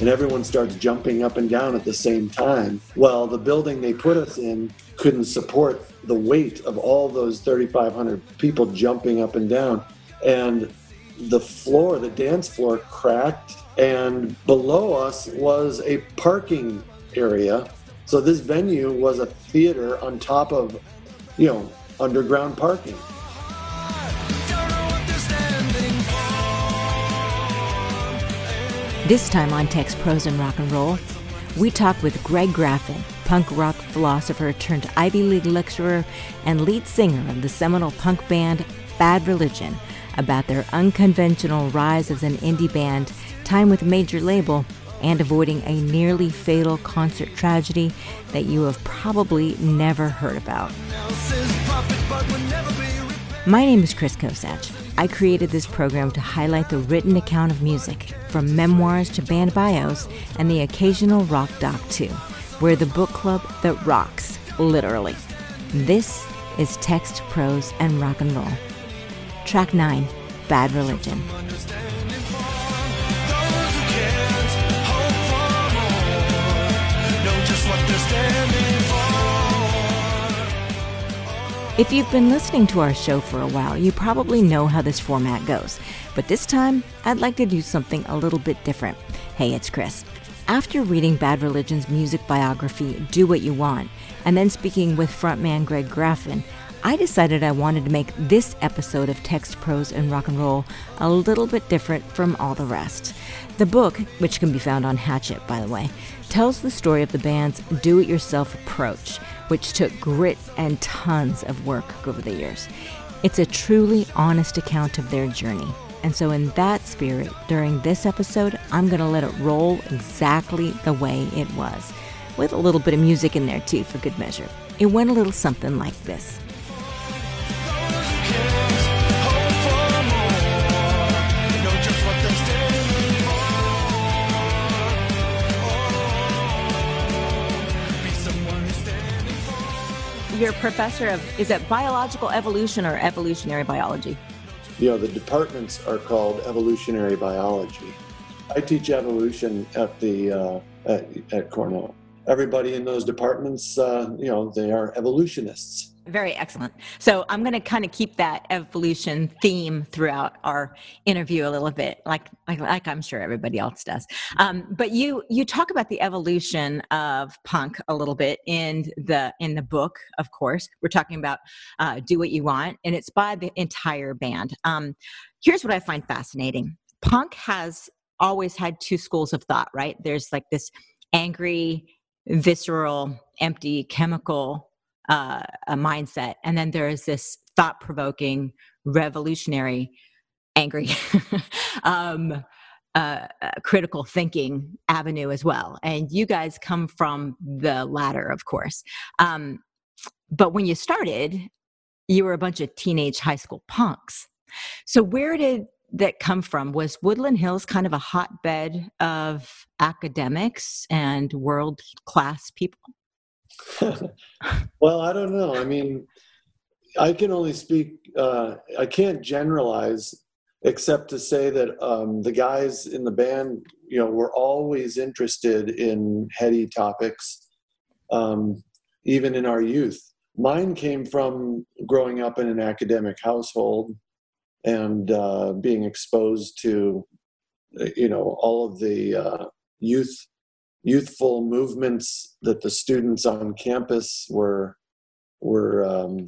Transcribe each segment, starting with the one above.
and everyone starts jumping up and down at the same time. Well, the building they put us in couldn't support the weight of all those 3,500 people jumping up and down. And the floor, the dance floor cracked, and below us was a parking area. So this venue was a theater on top of, you know, underground parking. This time on Text Prose and Rock and Roll, we talk with Greg Graffin, punk rock philosopher turned Ivy League lecturer and lead singer of the seminal punk band Bad Religion, about their unconventional rise as an indie band, time with a major label, and avoiding a nearly fatal concert tragedy that you have probably never heard about. My name is Chris Kosach. I created this program to highlight the written account of music, from memoirs to band bios, and the occasional rock doc, too. We're the book club that rocks, literally. This is Text, Prose, and Rock and Roll. Track 9 Bad Religion. If you've been listening to our show for a while, you probably know how this format goes. But this time, I'd like to do something a little bit different. Hey, it's Chris. After reading Bad Religion's music biography, Do What You Want, and then speaking with frontman Greg Graffin, I decided I wanted to make this episode of Text, Prose, and Rock and Roll a little bit different from all the rest. The book, which can be found on Hachette, by the way, tells the story of the band's do it yourself approach which took grit and tons of work over the years. It's a truly honest account of their journey. And so, in that spirit, during this episode, I'm going to let it roll exactly the way it was, with a little bit of music in there too, for good measure. It went a little something like this. You're a professor of is it biological evolution or evolutionary biology? You know, the departments are called evolutionary biology. I teach evolution at the uh, at, at Cornell. Everybody in those departments, uh, you know, they are evolutionists. Very excellent. So I'm going to kind of keep that evolution theme throughout our interview a little bit, like like, like I'm sure everybody else does. Um, but you you talk about the evolution of punk a little bit in the in the book. Of course, we're talking about uh, "Do What You Want," and it's by the entire band. Um, here's what I find fascinating: punk has always had two schools of thought. Right? There's like this angry, visceral, empty, chemical uh, a mindset. And then there is this thought provoking, revolutionary, angry, um, uh, uh, critical thinking avenue as well. And you guys come from the latter, of course. Um, but when you started, you were a bunch of teenage high school punks. So where did that come from? Was Woodland Hills kind of a hotbed of academics and world class people? well, I don't know. I mean, I can only speak, uh, I can't generalize except to say that um, the guys in the band, you know, were always interested in heady topics, um, even in our youth. Mine came from growing up in an academic household and uh, being exposed to, you know, all of the uh, youth youthful movements that the students on campus were were um,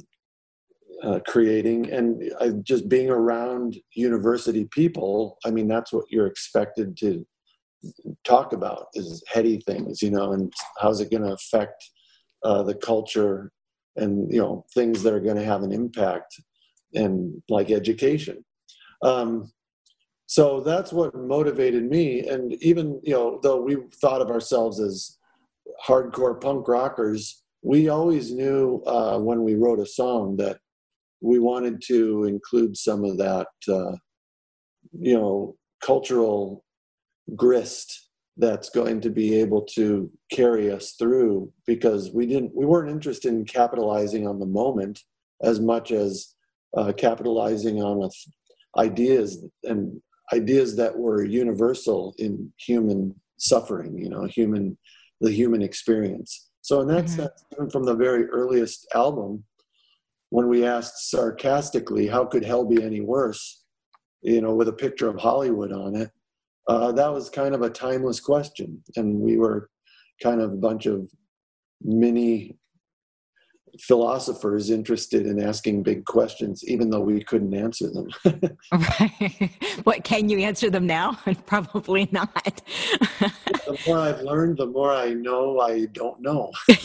uh, creating. And just being around university people i mean that's what you're expected to talk about is heady things you know and how's it going to affect uh, the culture and you know things that are going to have an impact and like education. Um, so that's what motivated me. And even you know though we thought of ourselves as hardcore punk rockers we always knew uh, when we wrote a song that we wanted to include some of that uh, you know cultural grist that's going to be able to carry us through because we didn't we weren't interested in capitalizing on the moment as much as uh, capitalizing on ideas and ideas that were universal in human suffering, you know, human, the human experience. So in that mm-hmm. sense, even from the very earliest album, when we asked sarcastically, "How could hell be any worse?" you know, with a picture of Hollywood on it, uh, that was kind of a timeless question, and we were kind of a bunch of mini philosophers interested in asking big questions, even though we couldn't answer them. right. What can you answer them now? Probably not. the more I've learned, the more I know I don't know.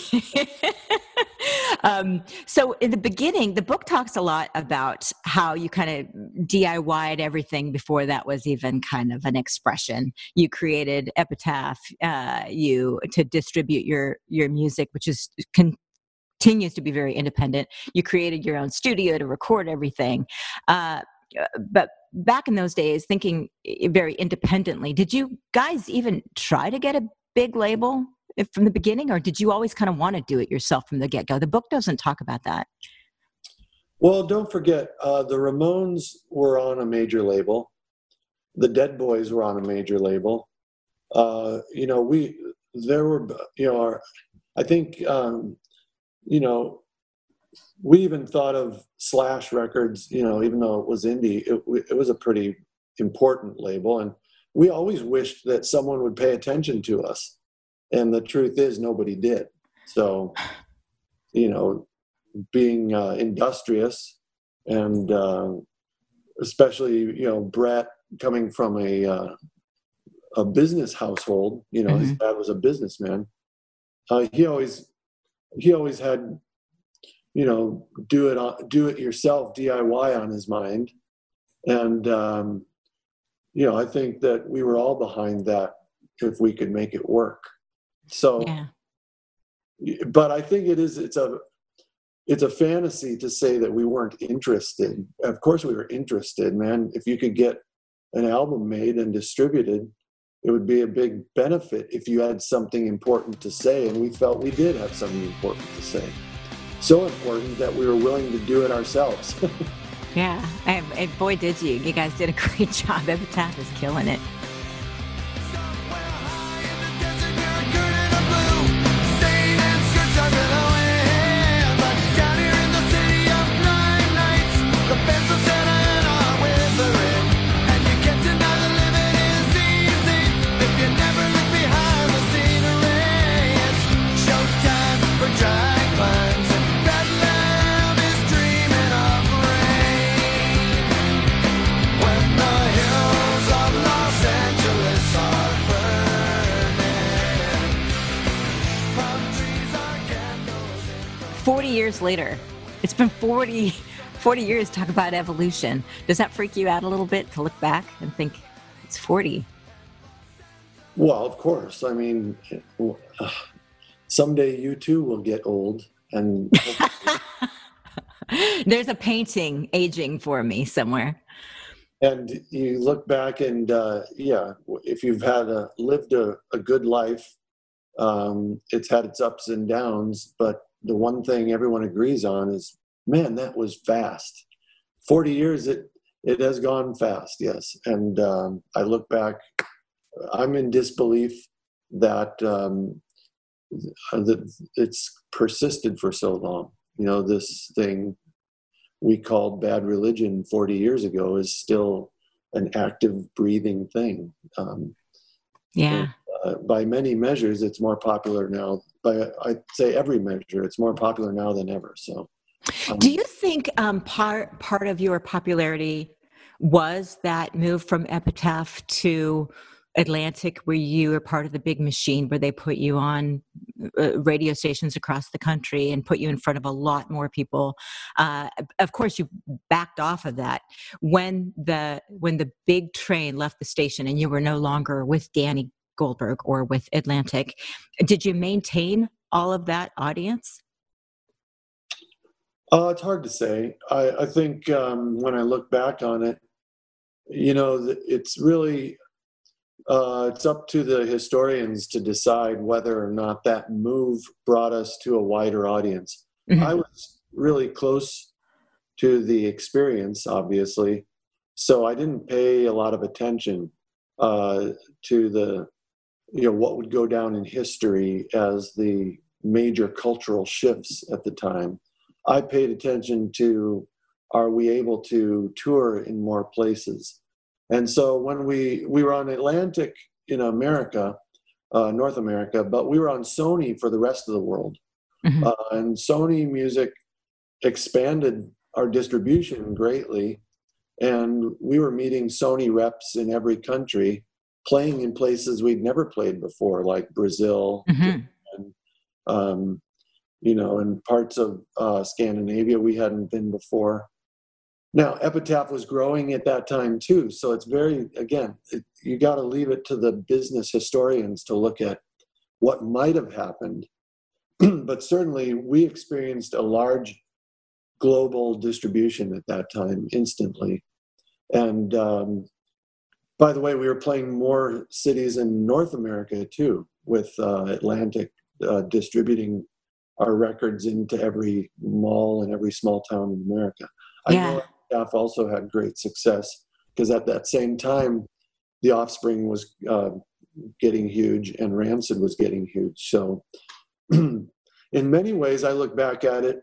um, so, in the beginning, the book talks a lot about how you kind of DIYed everything before that was even kind of an expression. You created Epitaph, uh, you to distribute your your music, which is con- continues to be very independent. You created your own studio to record everything. Uh, but back in those days, thinking very independently, did you guys even try to get a big label from the beginning, or did you always kind of want to do it yourself from the get go? The book doesn't talk about that. Well, don't forget, uh, the Ramones were on a major label. The Dead Boys were on a major label. Uh, you know, we there were you know, our, I think um, you know, we even thought of Slash Records, you know, even though it was indie, it, it was a pretty important label. And we always wished that someone would pay attention to us. And the truth is, nobody did. So, you know, being uh, industrious and uh, especially, you know, Brett coming from a, uh, a business household, you know, mm-hmm. his dad was a businessman. Uh, he always he always had you know do it on, do it yourself diy on his mind. And um, you know i think that we were all behind that if we could make it work. So yeah. but i think it is it's a it's a fantasy to say that we weren't interested. Of course we were interested man. If you could get an album made and distributed it would be a big benefit if you had something important to say. And we felt we did have something important to say. So important that we were willing to do it ourselves. yeah. And, boy, did you. You guys did a great job. Epitaph is killing it. Years later. It's been 40, 40 years talk about evolution. Does that freak you out a little bit to look back and think it's 40? Well, of course. I mean, uh, someday you too will get old and there's a painting aging for me somewhere and you look back and uh, yeah if you've had a lived a, a good life um, it's had its ups and downs but the one thing everyone agrees on is, man, that was fast. 40 years, it, it has gone fast, yes. And um, I look back, I'm in disbelief that, um, that it's persisted for so long. You know, this thing we called bad religion 40 years ago is still an active, breathing thing. Um, yeah. Uh, by many measures, it's more popular now by I'd say every measure, it's more popular now than ever. So, um, do you think um, part part of your popularity was that move from Epitaph to Atlantic, where you were part of the big machine where they put you on uh, radio stations across the country and put you in front of a lot more people. Uh, of course, you backed off of that when the when the big train left the station and you were no longer with Danny Goldberg or with Atlantic. Did you maintain all of that audience? Uh, it's hard to say. I, I think um, when I look back on it, you know, it's really uh, it's up to the historians to decide whether or not that move brought us to a wider audience. Mm-hmm. I was really close to the experience, obviously, so I didn't pay a lot of attention uh, to the you know what would go down in history as the major cultural shifts at the time. I paid attention to are we able to tour in more places? And so when we we were on Atlantic in America, uh, North America, but we were on Sony for the rest of the world. Mm-hmm. Uh, and Sony Music expanded our distribution greatly, and we were meeting Sony reps in every country, playing in places we'd never played before, like Brazil, mm-hmm. and, um, you know, and parts of uh, Scandinavia we hadn't been before. Now, Epitaph was growing at that time too, so it's very again, it, you got to leave it to the business historians to look at what might have happened. but certainly, we experienced a large global distribution at that time instantly. And um, by the way, we were playing more cities in North America too, with uh, Atlantic uh, distributing our records into every mall and every small town in America. I yeah. know staff also had great success because at that same time, The Offspring was uh, getting huge and Rancid was getting huge. So, in many ways, I look back at it,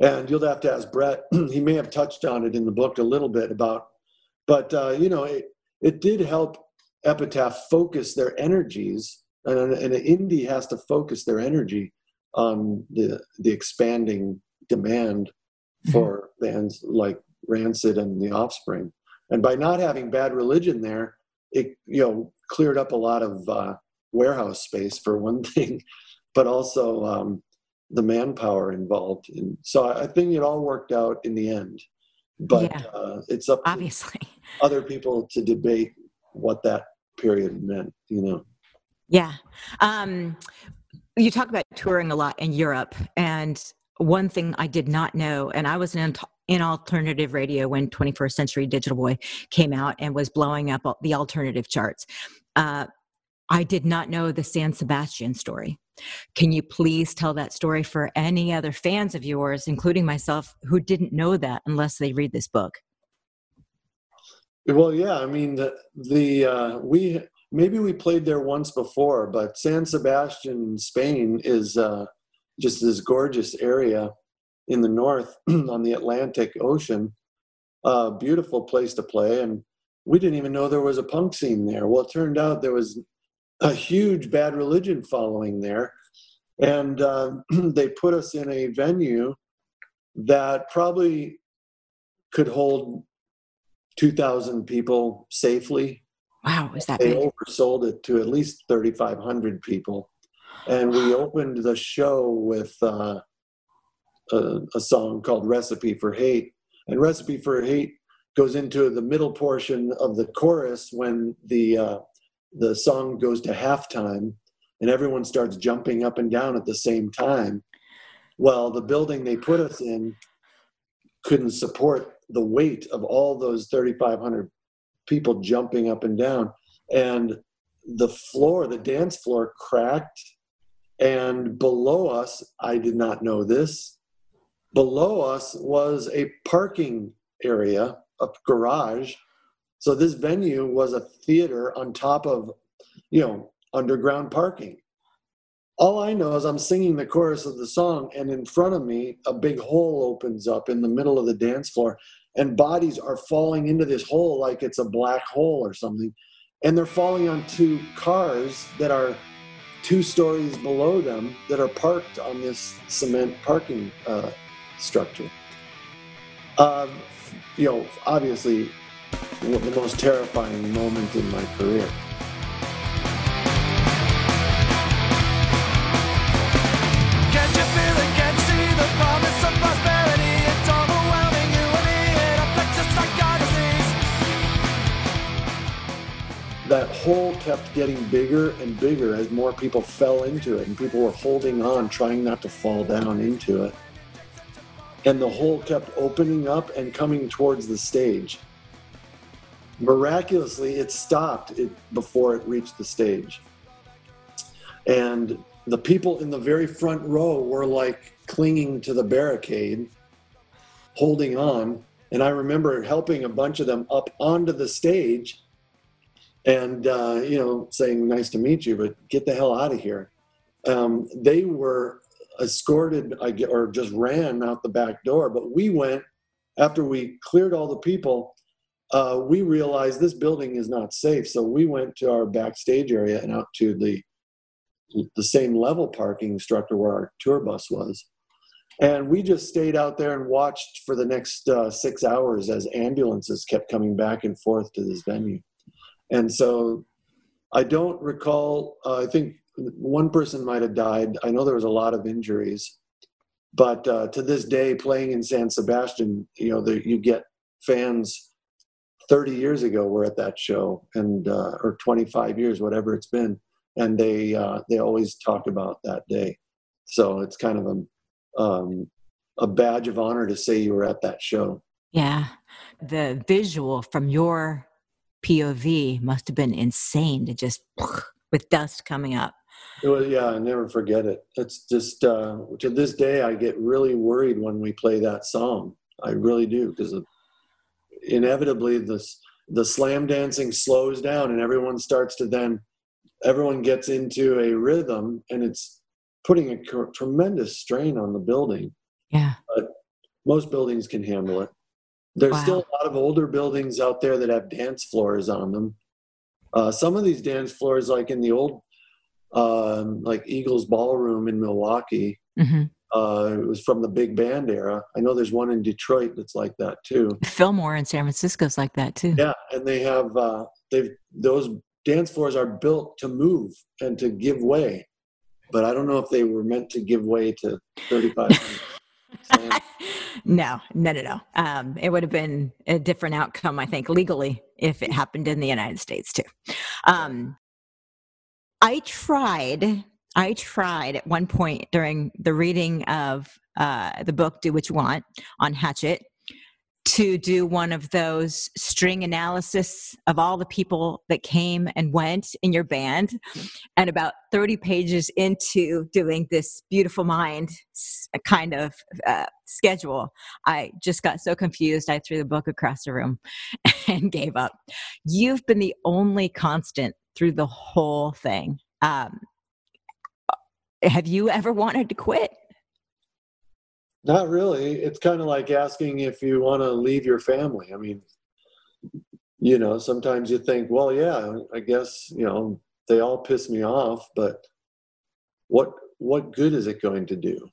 and you'll have to ask Brett. he may have touched on it in the book a little bit about, but uh, you know, it, it did help Epitaph focus their energies, and, and an indie has to focus their energy on the the expanding demand Mm-hmm. for bands like Rancid and The Offspring. And by not having Bad Religion there, it you know cleared up a lot of uh, warehouse space for one thing, but also um, the manpower involved. And so I think it all worked out in the end. But yeah. uh, it's up obviously other people to debate what that period meant. You know. Yeah. Um, you talk about touring a lot in Europe, and one thing I did not know, and I was in, in alternative radio when 21st Century Digital Boy came out and was blowing up the alternative charts. Uh, I did not know the San Sebastian story. Can you please tell that story for any other fans of yours, including myself, who didn't know that unless they read this book? Well, yeah, I mean the the uh, we maybe we played there once before, but San Sebastian, Spain, is uh, just this gorgeous area in the north on the Atlantic Ocean. Uh, beautiful place to play, and we didn't even know there was a punk scene there. Well, it turned out there was a huge Bad Religion following there, and uh, they put us in a venue that probably could hold 2,000 people safely. Wow, is that they big? oversold it to at least 3,500 people and we opened the show with uh, a, a, song called "Recipe for Hate." And "Recipe for Hate" goes into the middle portion of the chorus when the uh, the song goes to halftime, and everyone starts jumping up and down at the same time. Well, the building they put us in couldn't support the weight of all those 3,500 people jumping up and down, and the floor, the dance floor, cracked and below us, I did not know this, below us was a parking area, a garage. So this venue was a theater on top of, you know, underground parking. All I know is I'm singing the chorus of the song, and in front of me, a big hole opens up in the middle of the dance floor, and bodies are falling into this hole like it's a black hole or something. And they're falling onto cars that are two stories below them that are parked on this cement parking uh, structure. Uh, you know, obviously, the most terrifying moment in my career. that hole kept getting bigger and bigger as more people fell into it and people were holding on trying not to fall down into it. And the hole kept opening up and coming towards the stage miraculously it stopped it before it reached the stage and the people in the very front row were like clinging to the barricade holding on and i remember helping a bunch of them up onto the stage and uh, you know, saying "Nice to meet you," but get the hell out of here. Um, they were escorted, or just ran out the back door. But we went after we cleared all the people. Uh, we realized this building is not safe, so we went to our backstage area and out to the the same level parking structure where our tour bus was. And we just stayed out there and watched for the next uh, six hours as ambulances kept coming back and forth to this venue. And so I don't recall, uh, I think one person might have died. I know there was a lot of injuries. But uh, to this day, playing in San Sebastian, you know, the, you get fans 30 years ago we were at that show and uh, or 25 years whatever it's been. And they uh, they always talk about that day. So it's kind of a um, a badge of honor to say you were at that show. Yeah. The visual from your pov must have been insane to just with dust coming up. Was, yeah i never forget it. It's just uh, to this day i get really worried when we play that song. I really do because inevitably the the slam dancing slows down and everyone starts to then everyone gets into a rhythm and it's putting a tremendous strain on the building yeah but most buildings can handle it there's wow. still a lot of older buildings out there that have dance floors on them uh, some of these dance floors like in the old um, like eagles ballroom in milwaukee mm-hmm. Uh, it was from the big band era. I know there's one in Detroit that's like that too. Fillmore in San Francisco's like that too. Yeah, and they have uh, they've those dance floors are built to move and to give way, but I don't know if they were meant to give way to 35. no, no, no, no. Um, it would have been a different outcome, I think, legally, if it happened in the United States too. Um, I tried I tried at one point during the reading of uh, the book Do What You Want on Hachette to do one of those string analysis of all the people that came and went in your band. And about 30 pages into doing this beautiful mind kind of uh, schedule, I just got so confused. I threw the book across the room and gave up. You've been the only constant through the whole thing. Um, have you ever wanted to quit? Not really. It's kind of like asking if you want to leave your family. I mean, you know, sometimes you think, well, yeah, I guess, you know, they all piss me off, but what what good is it going to do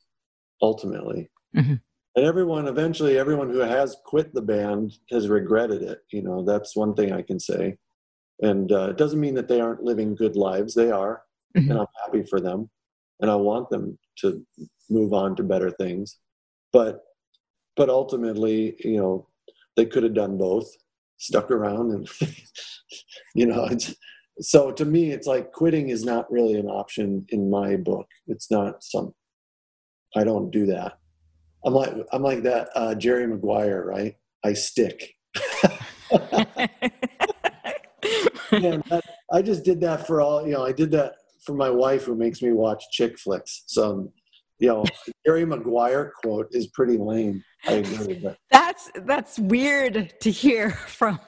ultimately? Mm-hmm. And everyone eventually everyone who has quit the band has regretted it, you know, that's one thing I can say. And uh, it doesn't mean that they aren't living good lives. They are, mm-hmm. and I'm happy for them and I want them to move on to better things. But but ultimately, you know, they could have done both, stuck around, and you know, it's so to me, it's like quitting is not really an option in my book. It's not some. I don't do that. I'm like I'm like that uh, Jerry Maguire, right? I stick. that, I just did that for all you know. I did that for my wife who makes me watch chick flicks. So, you know, Jerry Maguire quote is pretty lame. I agree. That's that's weird to hear from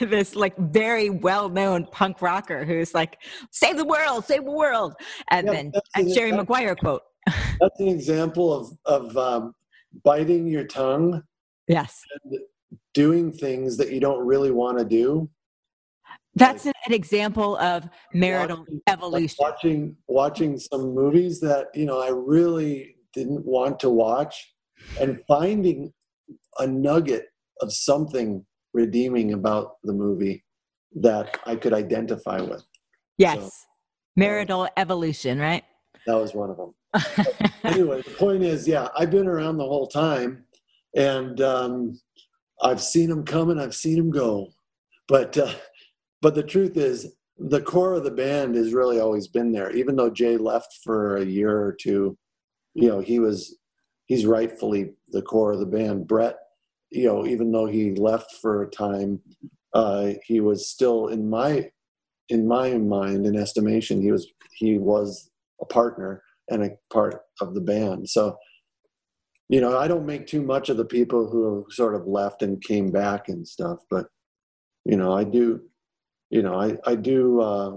this like very well-known punk rocker who's like, "Save the world, save the world," and yeah, then a Jerry Maguire quote. that's an example of of um, biting your tongue. Yes. doing things that you don't really want to do that's an, an example of marital watching, evolution. Like watching watching some movies that you know I really didn't want to watch, and finding a nugget of something redeeming about the movie that I could identify with. Yes, so, marital uh, evolution, right? That was one of them. anyway, the point is, yeah, I've been around the whole time, and um, I've seen them come and I've seen them go, but. Uh, but the truth is the core of the band has really always been there even though jay left for a year or two you know he was he's rightfully the core of the band. Brett you know even though he left for a time uh, he was still in my in my mind in estimation he was he was a partner and a part of the band. So you know i don't make too much of the people who sort of left and came back and stuff but you know i do you know, I I do. Uh,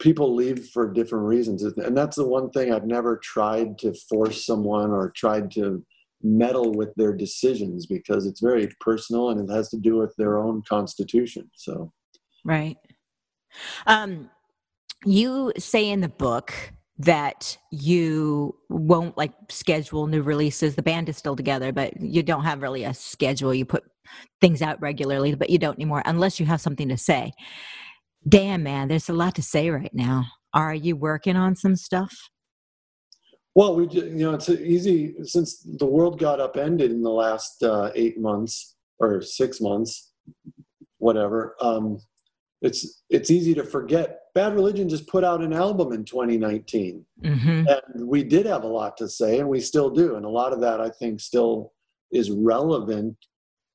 people leave for different reasons, and that's the one thing I've never tried to force someone or tried to meddle with their decisions because it's very personal and it has to do with their own constitution. So, right. Um, you say in the book that you won't like schedule new releases. The band is still together, but you don't have really a schedule. You put things out regularly, but you don't anymore unless you have something to say. Damn, man, there's a lot to say right now. Are you working on some stuff? Well, we you know it's easy since the world got upended in the last uh, eight months or six months, whatever. Um, it's it's easy to forget. Bad Religion just put out an album in 2019, mm-hmm. and we did have a lot to say, and we still do, and a lot of that I think still is relevant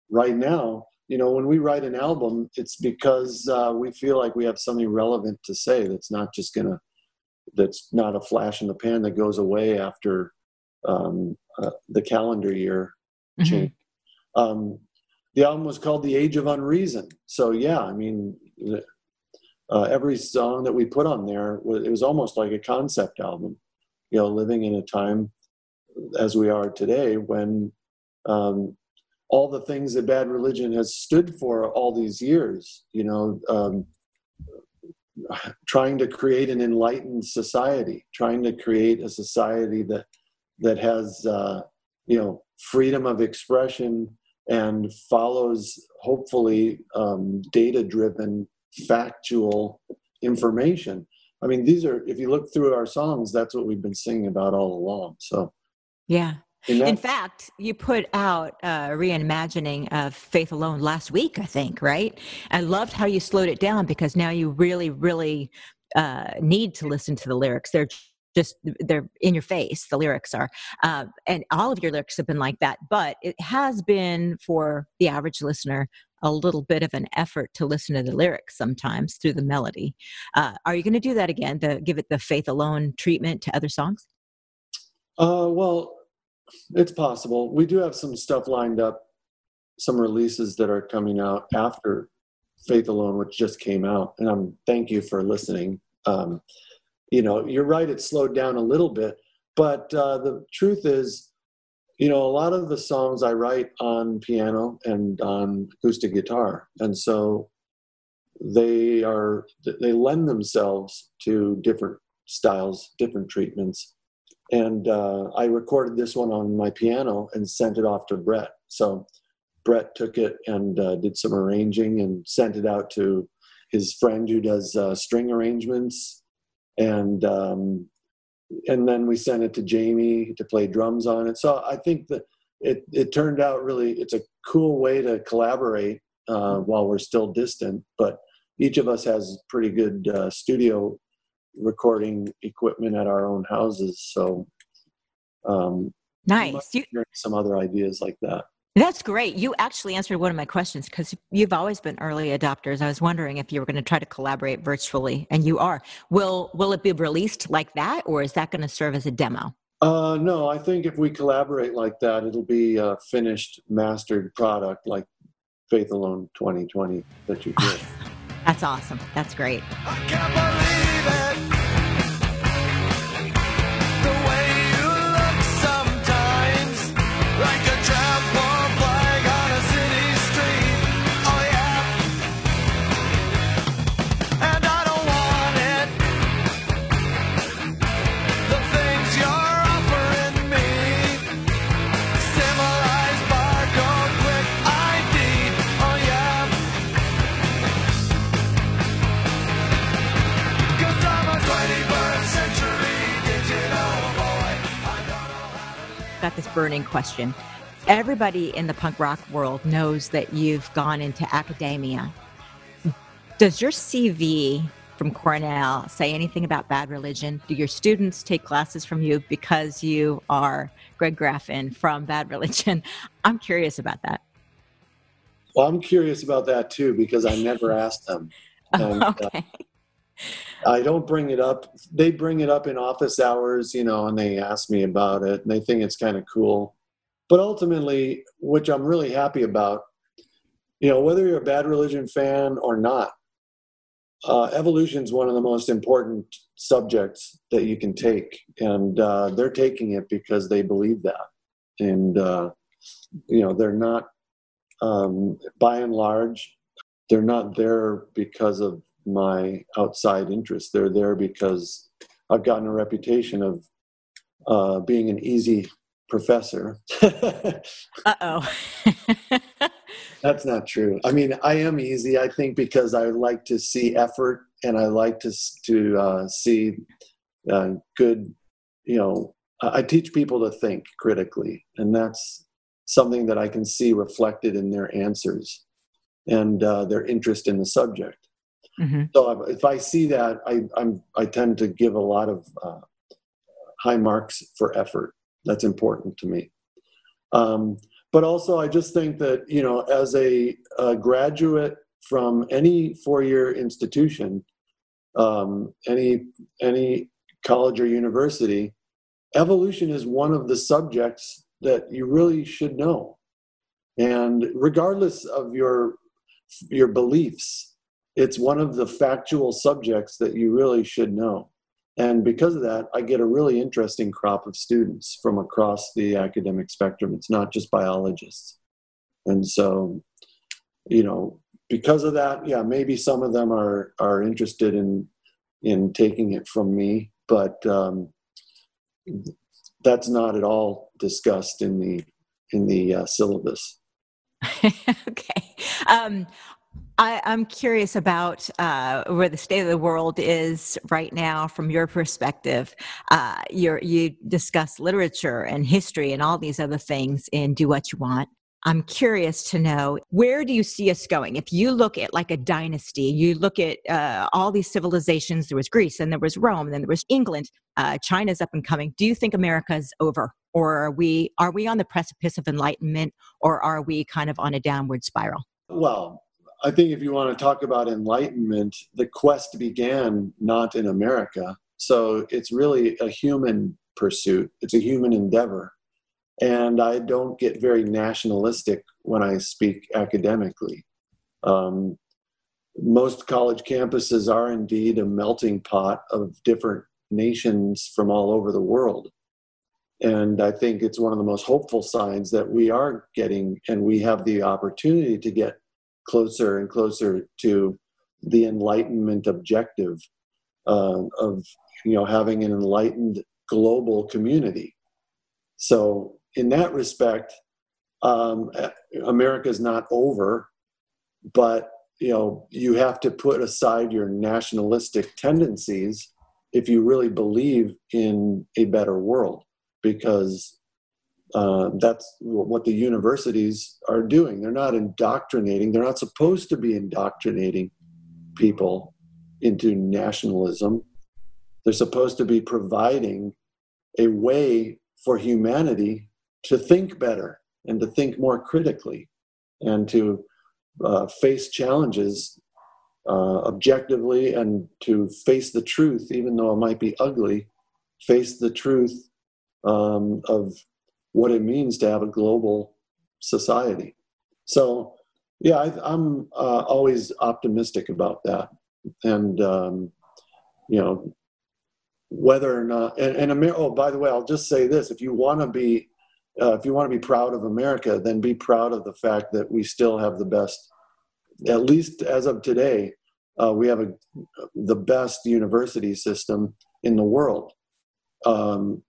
right now. You know, when we write an album, it's because uh, we feel like we have something relevant to say that's not just gonna that's not a flash in the pan that goes away after um, uh, the calendar year mm-hmm. change. Um, the album was called "The Age of Unreason," so yeah, I mean, uh, every song that we put on there it was almost like a concept album. You know, living in a time as we are today when um, all the things that bad religion has stood for all these years, you know, um, trying to create an enlightened society, trying to create a society that that has uh, you know freedom of expression and follows hopefully um, data driven factual information. I mean these are if you look through our songs that's what we've been singing about all along so. Yeah in fact, you put out a reimagining of Faith Alone last week, I think, right? I loved how you slowed it down because now you really, really uh, need to listen to the lyrics. They're just they're in your face the lyrics are uh, and all of your lyrics have been like that but it has been for the average listener a little bit of an effort to listen to the lyrics sometimes through the melody uh, are you going to do that again to give it the faith alone treatment to other songs uh, well it's possible. We do have some stuff lined up, some releases that are coming out after Faith Alone, which just came out. And I'm thank you for listening. Um, you know, you're right; it slowed down a little bit, but uh, the truth is, you know, a lot of the songs I write on piano and on acoustic guitar, and so they are they lend themselves to different styles, different treatments and uh, I recorded this one on my piano and sent it off to Brett. So Brett took it and uh, did some arranging and sent it out to his friend who does uh, string arrangements, and um, and then we sent it to Jamie to play drums on it. So I think that it it turned out really it's a cool way to collaborate uh, while we're still distant, but each of us has pretty good uh, studio recording equipment at our own houses. So, um, nice. You, some other ideas like that. That's great. You actually answered one of my questions because you've always been early adopters. I was wondering if you were going to try to collaborate virtually, and you are. Will Will it be released like that, or is that going to serve as a demo? Uh, no, I think if we collaborate like that, it'll be a finished, mastered product like Faith Alone 2020 that you did. That's awesome. That's great. Got this burning question. Everybody in the punk rock world knows that you've gone into academia. Does your CV from Cornell say anything about bad religion? Do your students take classes from you because you are Greg Graffin from Bad Religion? I'm curious about that. Well, I'm curious about that too because I never asked them. And, uh, okay. Uh, I don't bring it up. They bring it up in office hours, you know, and they ask me about it and they think it's kind of cool. But ultimately, which I'm really happy about, you know, whether you're a bad religion fan or not, uh, evolution is one of the most important subjects that you can take, and uh, they're taking it because they believe that, and uh, you know they're not, um, by and large, they're not there because of my outside interest. They're there because I've gotten a reputation of uh, being an easy professor. uh oh. That's not true. I mean, I am easy. I think because I like to see effort and I like to to uh, see uh, good. You know, I teach people to think critically, and that's something that I can see reflected in their answers and uh, their interest in the subject. Mm-hmm. So if I see that, I, I'm I tend to give a lot of uh, high marks for effort. That's important to me. Um, but also, I just think that you know, as a, a graduate from any four-year institution, um, any any college or university, evolution is one of the subjects that you really should know. And regardless of your your beliefs, it's one of the factual subjects that you really should know. And because of that, I get a really interesting crop of students from across the academic spectrum. It's not just biologists. And so, you know, because of that, yeah, maybe some of them are are interested in in taking it from me, but um, that's not at all discussed in the in the uh, syllabus. okay. Um, I, am curious about uh, where the state of the world is right now from your perspective. Uh, you discuss literature and history and all these other things in Do What You Want. I'm curious to know where do you see us going? If you look at like a dynasty, you look at uh, all these civilizations. There was Greece, and there was Rome, and then there was England. Uh, China's up and coming. Do you think America's over, or are we are we on the precipice of enlightenment, or are we kind of on a downward spiral? Well, I think if you want to talk about enlightenment, the quest began not in America. So it's really a human pursuit, it's a human endeavor. And I don't get very nationalistic when I speak academically. Um, most college campuses are indeed a melting pot of different nations from all over the world. And I think it's one of the most hopeful signs that we are getting, and we have the opportunity to get closer and closer to the enlightenment objective uh, of you know having an enlightened global community. So in that respect, um, America is not over, but you know you have to put aside your nationalistic tendencies if you really believe in a better world because uh, that's what the universities are doing. They're not indoctrinating, they're not supposed to be indoctrinating people into nationalism. They're supposed to be providing a way for humanity to think better and to think more critically and to uh, face challenges uh, objectively and to face the truth, even though it might be ugly, face the truth um, of what it means to have a global society. So, yeah, I, am uh, always optimistic about that, and um, you know, whether or not, and, and Amer- oh, by the way, I'll just say this: if you want to be, uh, if you want to be proud of America, then be proud of the fact that we still have the best, at least as of today, uh, we have a, the best university system in the world. Um,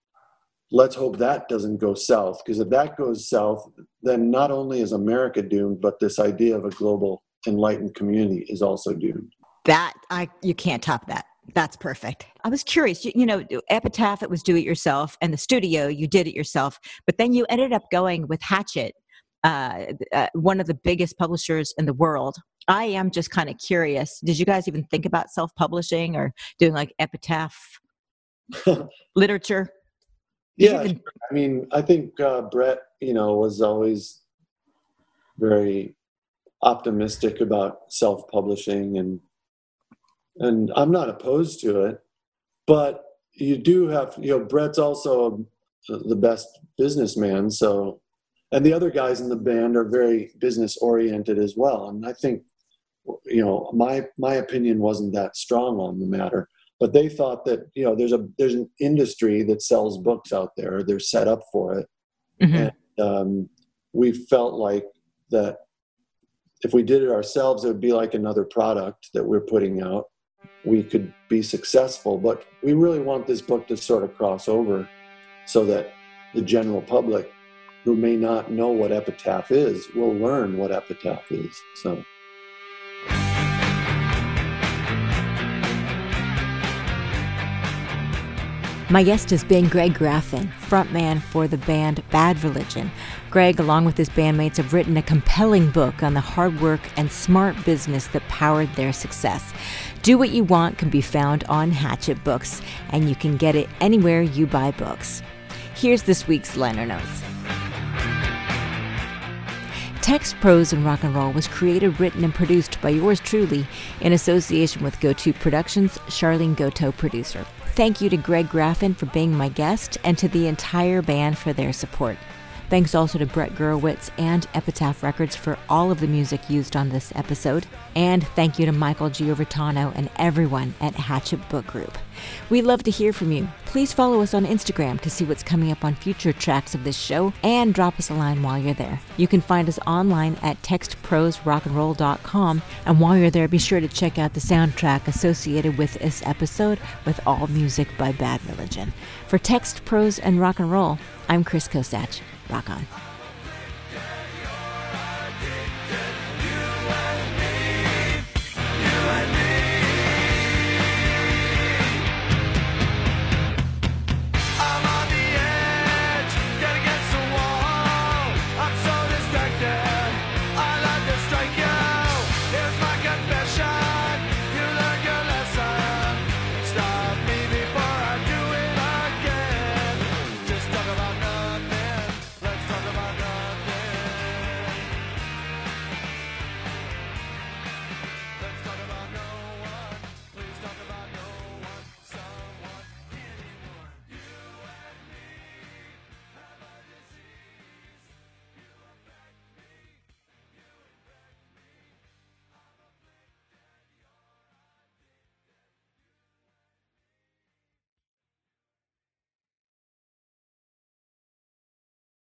let's hope that doesn't go south because if that goes south then not only is america doomed but this idea of a global enlightened community is also doomed. That i you can't top that. That's perfect. I was curious you, you know epitaph it was do it yourself and the studio you did it yourself but then you ended up going with Hachette uh, uh, one of the biggest publishers in the world. I am just kind of curious did you guys even think about self-publishing or doing like epitaph literature yeah, I mean, I think uh, Brett, you know, was always very optimistic about self-publishing, and and I'm not opposed to it, but you do have, you know, Brett's also the best businessman, so and the other guys in the band are very business oriented as well, and I think you know, my my opinion wasn't that strong on the matter. But they thought that you know there's a there's an industry that sells books out there. They're set up for it, mm-hmm. and um, we felt like that if we did it ourselves, it would be like another product that we're putting out. We could be successful, but we really want this book to sort of cross over so that the general public who may not know what epitaph is will learn what epitaph is. So. My guest has been Greg Graffin, frontman for the band Bad Religion. Greg, along with his bandmates, have written a compelling book on the hard work and smart business that powered their success. Do What You Want can be found on Hachette Books, and you can get it anywhere you buy books. Here's this week's liner notes. Text, Prose, and Rock and Roll was created, written, and produced by yours truly in association with GoTo Productions, Charlene Goto, producer. Thank you to Greg Graffin for being my guest and to the entire band for their support. Thanks also to Brett Gurewitz and Epitaph Records for all of the music used on this episode. And thank you to Michael Giovitano and everyone at Hachette Book Group. We'd love to hear from you. Please follow us on Instagram to see what's coming up on future tracks of this show and drop us a line while you're there. You can find us online at textproserockandroll.com. And while you're there, be sure to check out the soundtrack associated with this episode with all music by Bad Religion. For Text, Prose, and Rock and Roll, I'm Chris Kosach. Rock on.